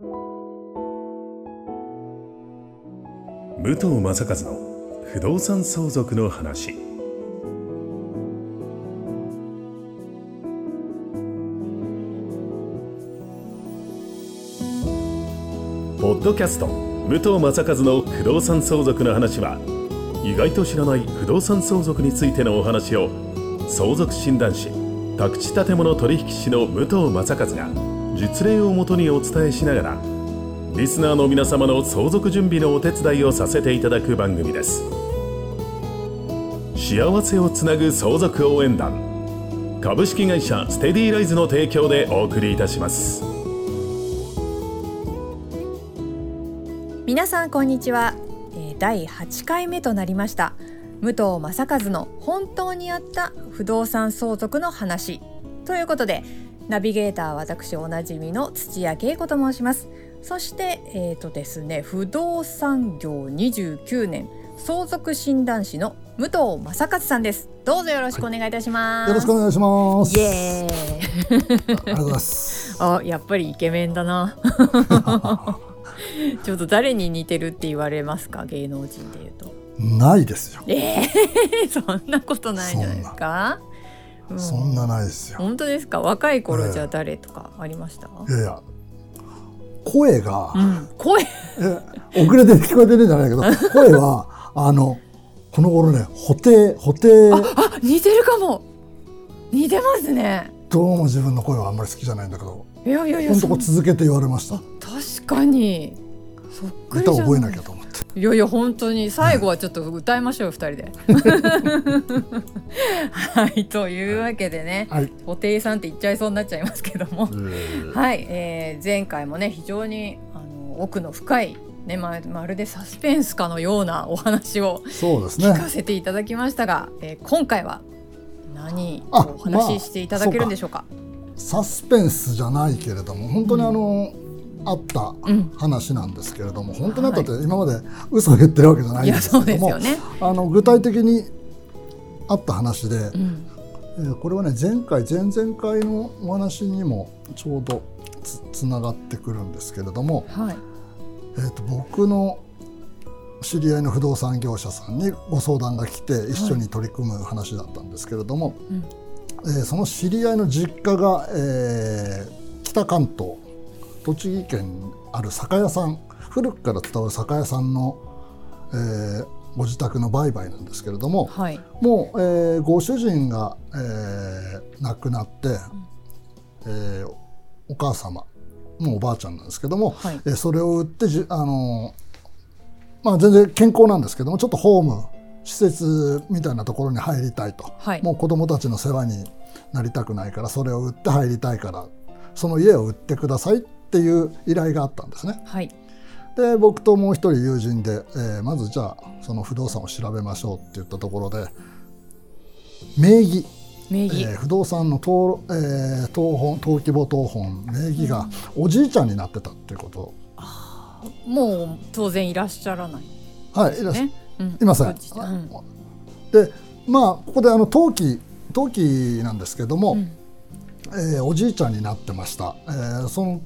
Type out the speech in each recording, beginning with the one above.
武藤正和の不動産相続の話。ポッドキャスト武藤正和の不動産相続の話は意外と知らない不動産相続についてのお話を相続診断士宅地建物取引士の武藤正和が実例をもとにお伝えしながらリスナーの皆様の相続準備のお手伝いをさせていただく番組です。幸せをつなぐ相続応援団株式会社ステディライズの提供でお送りいたします。皆さんこんにちは。えー第8回目となりました。武藤正和の本当にあった不動産相続の話。ということでナビゲーターは私おなじみの土屋恵子と申します。そしてえーとですね不動産業29年相続診断士の武藤正和さんです。どうぞよろしくお願いいたします、よろしくお願いします。イエーイ。ありがとうございます。あやっぱりイケメンだな。ちょっと誰に似てるって言われますか？芸能人で言うと。ないですよ。ええそんなことないんじゃないですか。うんそんなないですよ。本当ですか？若い頃ええ。じゃあ誰とかありました、いやいや、声が、うん、声？え遅れて聞こえてるんじゃないけど、声はあのこの頃ね、補定補定あ似てるかも。似てますね。どうも自分の声はあんまり好きじゃないんだけど、いやいやいや本当続けて言われました。あ。確かに。そっくりじゃない歌を覚えなきゃと思って。いやいや本当に最後はちょっと歌いましょうよ二人で。はいというわけでねはい。布袋さんって言っちゃいそうになっちゃいますけどもはい、えー前回もね非常にあの奥の深い、ねままるでサスペンスかのようなお話をそうです聞かね。せていただきましたが、えー今回は何お話ししていただけるんでしょうか。サスペンスじゃないけれども、本当にあの、あったうん話なんですけれども、本当にあったって今まで嘘を言ってるわけじゃないんですけれども、ね。あの具体的にあった話で。うんえーこれはね前回前々回のお話にもちょうどつつながってくるんですけれども、はい。えー、と僕の知り合いの不動産業者さんにご相談が来て一緒に取り組む話だったんですけれども、うんえーその知り合いの実家が、えー北関東栃木県にある酒屋さん古くから伝わる酒屋さんの、えーご自宅の売買なんですけれども、はい。もう、えーご主人が、えー亡くなって、えーお母様もうおばあちゃんなんですけども、はい。えーそれを売ってじ、あのーまあ、全然健康なんですけどもちょっとホーム施設みたいなところに入りたいと、はい。もう子供たちの世話になりたくないからそれを売って入りたいからその家を売ってくださいっていう依頼があったんですね。はい。で僕ともう一人友人で、えーまずじゃあその不動産を調べましょうって言ったところで名義、名義。えー不動産の登,、えー登本登記簿登本名義がおじいちゃんになってたっていうこと、もう当然いらっしゃらない。はいいらっしゃね。うんいませんでまあここであの登記登記なんですけども、うんえーおじいちゃんになってました、えーその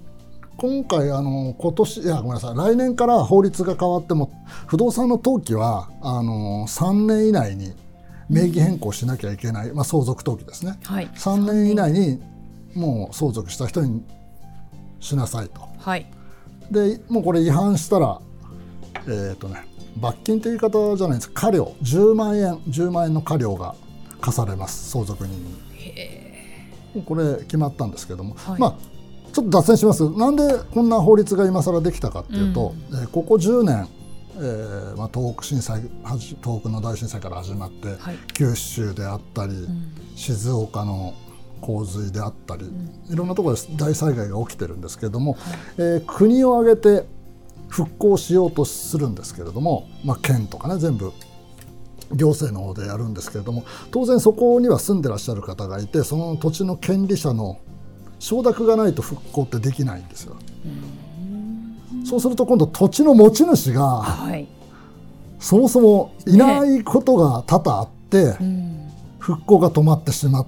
今回あの今年いやごめんなさい。来年から法律が変わっても不動産の登記はあの3年以内に名義変更しなきゃいけない、まあ、相続登記ですね。はい。3年以内にもう相続した人にしなさいと。はい。でもうこれ違反したらえっ、とね罰金って言い方じゃないです。過料。10万円。10万円の過料が課されます。相続人に。これ決まったんですけども、はい。まあちょっと脱線します。なんでこんな法律が今更できたかっていうと、えーここ10年、えーまあ、東北震災東北の大震災から始まって、はい。九州であったり、うん。静岡の洪水であったり、いろんなところで大災害が起きてるんですけれども、えー国を挙げて復興しようとするんですけれども、まあ、県とかね全部行政の方でやるんですけれども当然そこには住んでらっしゃる方がいてその土地の権利者の承諾がないと復興ってできないんですよ。そうすると今度土地の持ち主がはい。そもそもいないことが多々あって、うん。復興が止まってしまっ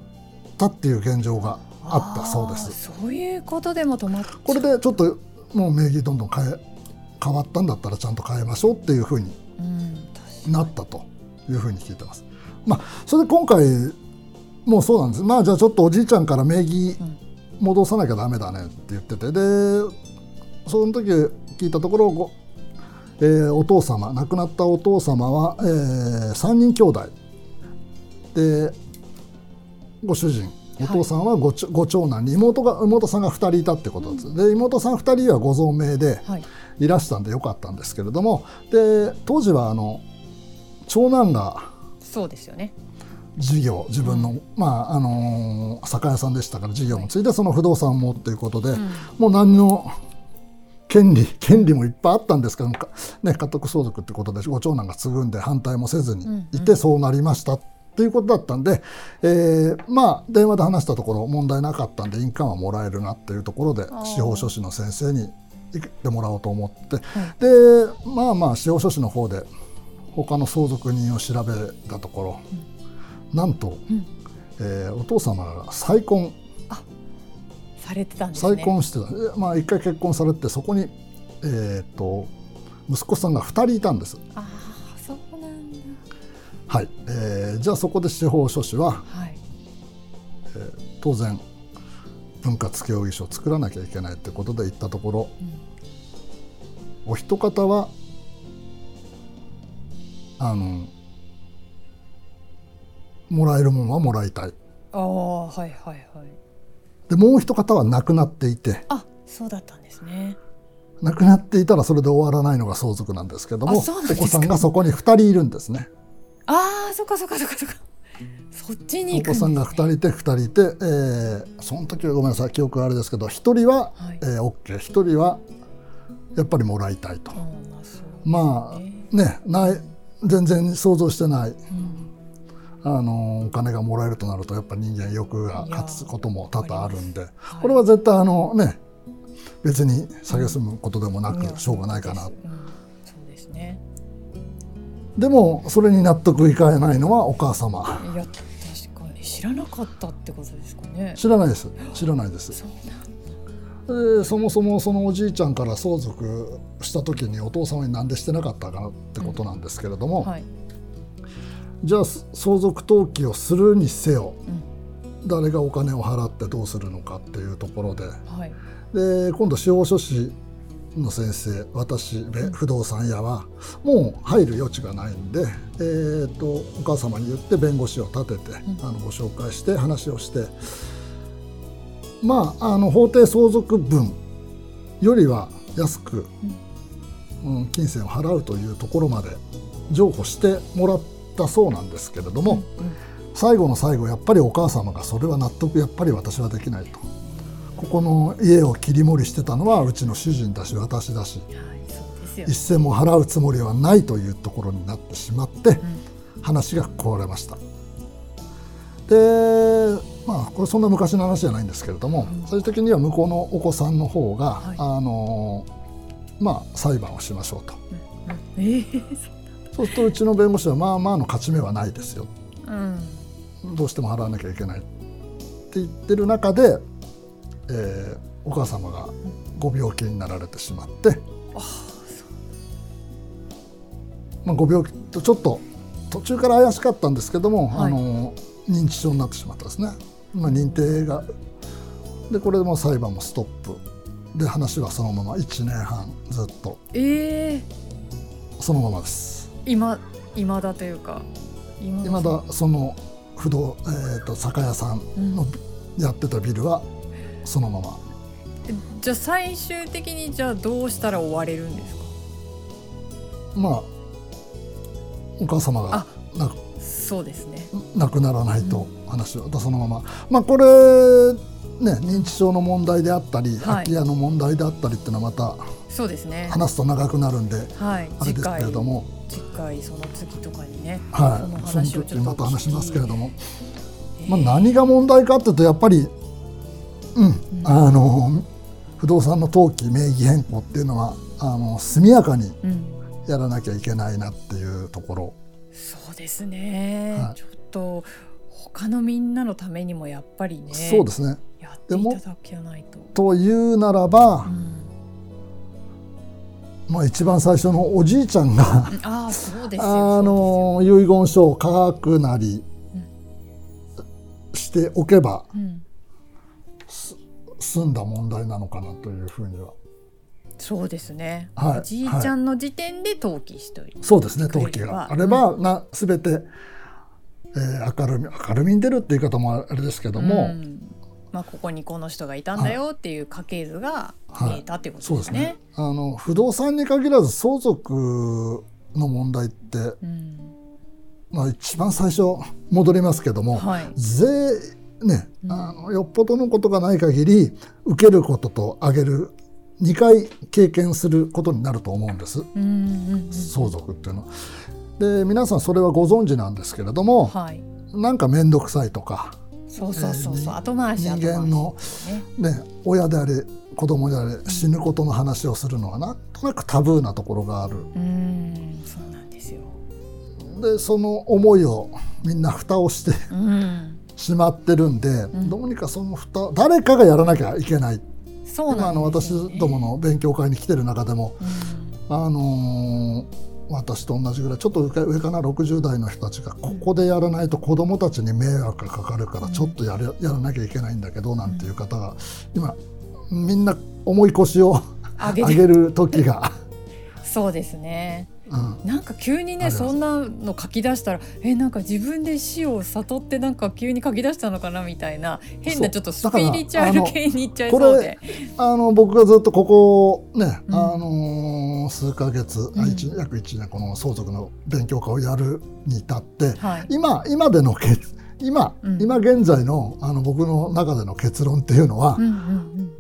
たっていう現状があったそうです。そういうことでも止まっこれでちょっともう名義どんどん変え変わったんだったらちゃんと変えましょうっていうふうにうんなったというふうに聞いてます。まあ、それで今回もうそうなんですまあじゃあちょっとおじいちゃんから名義うん戻さなきゃダメだねって言ってて。でその時聞いたところご、えーお父様亡くなったお父様は、え3人兄弟。でご主人お父さんはご,、ご長男に妹が妹さんが2人いたってことです、で妹さん2人はご存命ではい。いらしたんでよかったんですけれども。で当時はあの長男がそうですよね事業自分の、まああのー酒屋さんでしたから事業もついてその不動産もっていうことで、ん。もう何の権利 権利もいっぱいあったんですけどね、家督相続ってことでご長男が継ぐんで反対もせずにいて、そうなりましたっていうことだったんで、えーまあ電話で話したところ問題なかったんで印鑑はもらえるなっていうところでー。司法書士の先生に行ってもらおうと思って、でまあまあ司法書士の方で他の相続人を調べたところ、なんと、えーお父様が再婚。されてたんですね。再婚してた、えまあ一回結婚されてそこに、えー、と息子さんが2人いたんです。ああそうなんだ。はい。えーじゃあそこで司法書士ははい。当然分割協議書を作らなきゃいけないってことで言ったところ、お一方はあのもらえるものはもらいたい。ああはいはいはい。でもう一方は亡くなっていて。あそうだったんですね。亡くなっていたらそれで終わらないのが相続なんですけどもお子さんがそこに2人いるんですね。ああそっかそっかそっかそっかそっちにね、子さんが2人いて2人いて、えーその時はごめんなさい。記憶があれですけど1人は、はい。えー、OK1 人はやっぱりもらいたいと。うんまあねねない全然想像してない、うんあのお金がもらえるとなるとやっぱ人間欲が勝つことも多々あるんではい。これは絶対あのね別に蔑むことでもなくしょうがないかなそうですうん。そうですねでもそれに納得いかないのはお母様。いや確かに。知らなかったってことですかね。知らないです。知らないです。そでそもそもそのおじいちゃんから相続した時にお父様になんでしてなかったかなってことなんですけれども、はいじゃあ相続登記をするにせようん。誰がお金を払ってどうするのかっていうところで。はい。で今度司法書士の先生私べ不動産屋はもう入る余地がないんで、えー、とお母様に言って弁護士を立てて、あのご紹介して話をして。まああの法定相続分よりは安く、うん、金銭を払うというところまで譲歩してもらったそうなんですけれども、最後の最後やっぱりお母様がそれは納得やっぱり私はできないと。ここの家を切り盛りしてたのはうちの主人だし私だしはいそうですよ一銭も払うつもりはないというところになってしまって話が壊れました。でまあこれそんな昔の話じゃないんですけれども、最終的には向こうのお子さんの方が、はい。あのまあ裁判をしましょうと。えーそうするとうちの弁護士はまあまあの勝ち目はないですよ。うん。どうしても払わなきゃいけないって言ってる中で、えーお母様がご病気になられてしまって、まあ、ご病気とちょっと途中から怪しかったんですけども、はい。あの認知症になってしまったんですね。まあ、認定がでこれでもう裁判もストップ。で話はそのまま1年半ずっと。ええそのままです。今今だというか今今だその不動、えー、と酒屋さんのやってたビルはそのまま、じゃあ最終的にじゃあどうしたら終われるんですか？まあお母様があなそうですね。亡くならないと話は。そのまま。まあこれね認知症の問題であったり、はい。空き家の問題であったりっていうのはまたそうですね。話すと長くなるんではい。あれですけれども、次回その次とかにねはい、その話をちょっと時また話しますけれども、えー。まあ、何が問題かっていうとやっぱり、うん。あの不動産の登記名義変更っていうのはあの速やかにうん。やらなきゃいけないなっていうところ、そうですね、はい。ちょっと他のみんなのためにもやっぱりね。そうですね。やっていただけないと、と。いうならば、うん。まあ、一番最初のおじいちゃんがああそうですよあの遺言書を書くなりしておけば、うん。済んだ問題なのかなというふうには。そうですね、はいおじいちゃんの時点で登記しておいて、そうですね登記があれば、な全て、えー明るみ明るみに出るっていう言い方もあれですけども、うんまあ、ここにこの人がいたんだよっていう家系図がはい。見えたっていうことですすでねね。あの不動産に限らず相続の問題って、うん。まあ、一番最初戻りますけども、はい。税ね、あのよっぽどのことがない限り受けることとあげる2回経験することになると思うんです。相続っていうの。は。で皆さんそれはご存知なんですけれども、はい。なんか面倒くさいとか、そうそうそうそう、えー後回し人間のね。ね、親であれ子供であれ死ぬことの話をするのはなんとなくタブーなところがある。うんそうなんですよ。でその思いをみんな蓋をしてうん。しまってるんで、ん。どうにかその蓋誰かがやらなきゃいけない。そうなんね、私どもの勉強会に来てる中でも、うん。あのー私と同じぐらいちょっと上かな60代の人たちがここでやらないと子どもたちに迷惑がかかるからちょっとやるやらなきゃいけないんだけどなんていう方が今みんな重い腰を上げる時が、そうですねうん、なんか急にねそんなの書き出したらえなんか自分で死を悟ってなんか急に書き出したのかなみたいな変なちょっとスピリチュアル系にいっちゃいこそうで。れ。あの僕がずっとここね、うん。あのー数ヶ月、あうん。一約1年この相続の勉強会をやるに至ってはい、今今での結今、うん。今現在のあの僕の中での結論っていうのは、うんうん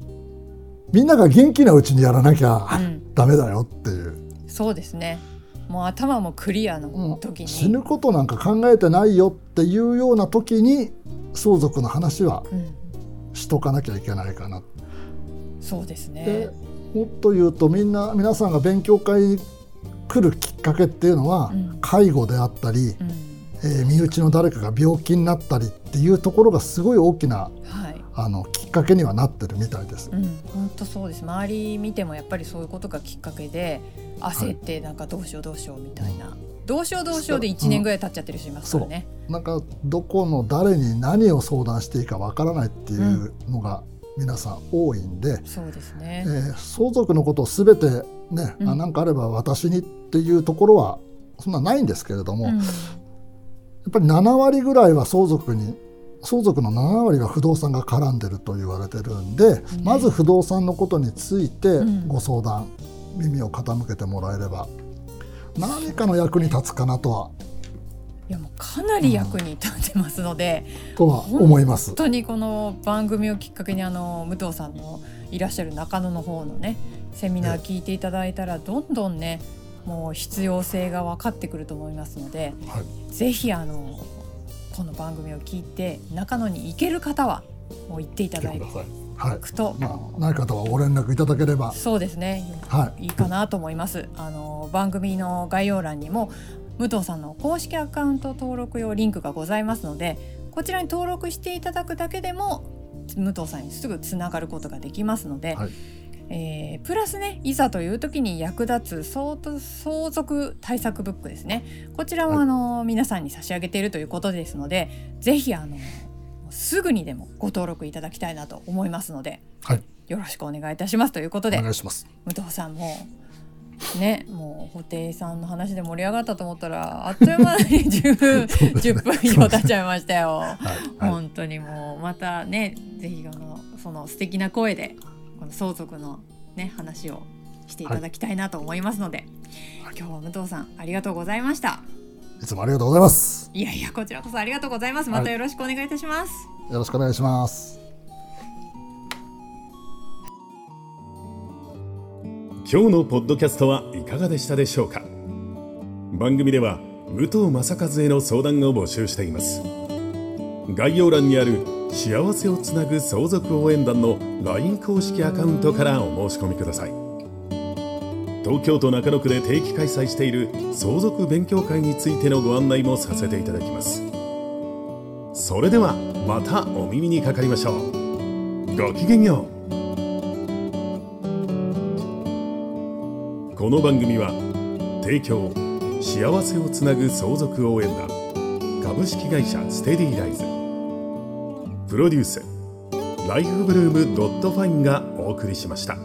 みんなが元気なうちにやらなきゃうん、うん、ダメだよっていう、そうですねもう頭もクリアのうん。時に、死ぬことなんか考えてないよっていうような時に相続の話はうん、しとかなきゃいけないかな。そうですでねもっと言うとみんな皆さんが勉強会に来るきっかけっていうのは、うん。介護であったり、うん。えー身内の誰かが病気になったりっていうところがすごい大きなはい。あのきっかけにはなってるみたいです。うん、本当そうです。周り見てもやっぱりそういうことがきっかけで焦ってなんかどうしようどうしようみたいな、どうしようどうしようで1年ぐらい経っちゃってる人いますからね。なんかどこの誰に何を相談していいかわからないっていうのが皆さん多いんで、そうですね。え。ー相続のことを全てね、うん。あなんかあれば私にっていうところはそんなないんですけれども、うん。やっぱり7割ぐらいは相続に相続の7割が不動産が絡んでると言われてるんで、まず不動産のことについてうんご相談、耳を傾けてもらえれば何かの役に立つかなとはいやもうかなり役に立ってますので、とは思います本。当にこの番組をきっかけにあの武藤さんのいらっしゃる中野の方のねセミナー聞いていただいたらどんどんねもう必要性が分かってくると思いますので、はいぜひあのこの番組を聞いて中野に行ける方はもう行っていただ来て。はい。くと、まあ、ない方はご連絡いただければ、そうですね。はい。いかなと思います。あの番組の概要欄にも武藤さんの公式アカウント登録用リンクがございますのでこちらに登録していただくだけでも武藤さんにすぐつながることができますので、はい。えープラスねいざという時に役立つ相相続対策ブックですね。こちらも、はい。あの皆さんに差し上げているということですのでぜひあのすぐにでもご登録いただきたいなと思いますのではい、よろしくお願いいたしますということでお願いします。武藤さんもねもう布袋さんの話で盛り上がったと思ったらあっという間に10分 10分以上経っちゃいましたよ。はい、はい、本当にもうまたねぜひあのその素敵な声でこの相続のね話をしていただきたいなと思いますので、今日は武藤さんありがとうございました。いつもありがとうございます。いやいやこちらこそありがとうございます。またよろしくお願いいたします。よろしくお願いします。今日のポッドキャストはいかがでしたでしょうか？番組では武藤正和への相談を募集しています概要欄にある幸せをつなぐ相続応援団の LINE 公式アカウントからお申し込みください東京都中野区で定期開催している相続勉強会についてのご案内もさせていただきます。それではまたお耳にかかりましょう。ごきげんよう。この番組は提供幸せをつなぐ相続応援団株式会社ステディライズ。プロデュースライフブルームドットファインがお送りしました。